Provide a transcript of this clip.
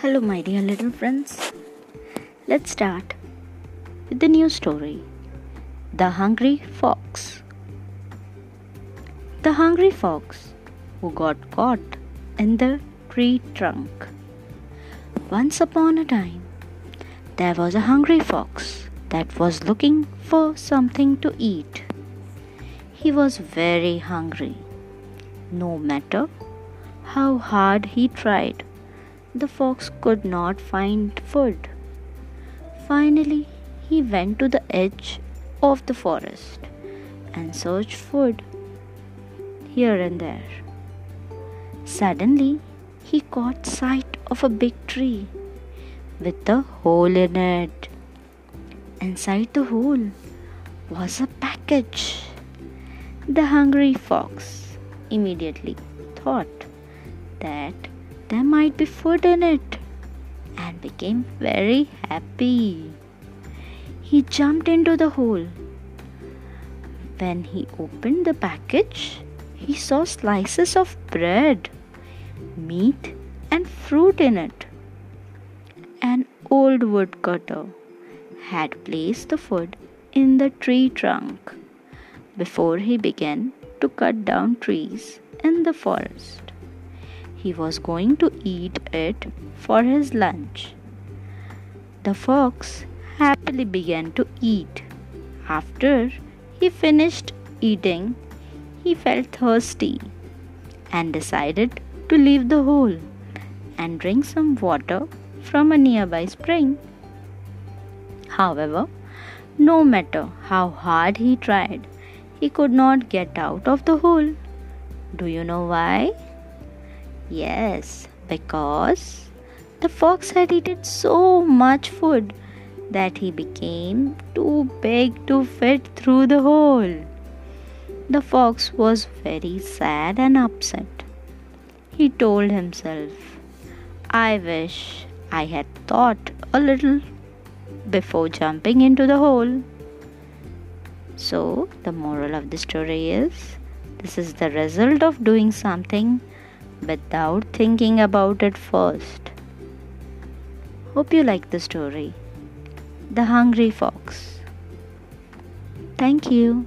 Hello, my dear little friends. Let's start with the new story The Hungry Fox. The hungry fox who got caught in the tree trunk. Once upon a time, there was a hungry fox that was looking for something to eat. He was very hungry. No matter how hard he tried, the fox could not find food. Finally, he went to the edge of the forest and searched for food here and there. Suddenly, he caught sight of a big tree with a hole in it. Inside the hole was a package. The hungry fox immediately thought that there might be food in it and became very happy. He jumped into the hole. When he opened the package, he saw slices of bread, meat, and fruit in it. An old woodcutter had placed the food in the tree trunk before he began to cut down trees in the forest. He was going to eat it for his lunch. The fox happily began to eat. After he finished eating, he felt thirsty and decided to leave the hole and drink some water from a nearby spring. However, no matter how hard he tried, he could not get out of the hole. Do you know why? Yes, because the fox had eaten so much food that he became too big to fit through the hole. The fox was very sad and upset. He told himself, I wish I had thought a little before jumping into the hole. So, the moral of the story is this is the result of doing something without thinking about it first. Hope you like the story. The Hungry Fox. Thank you.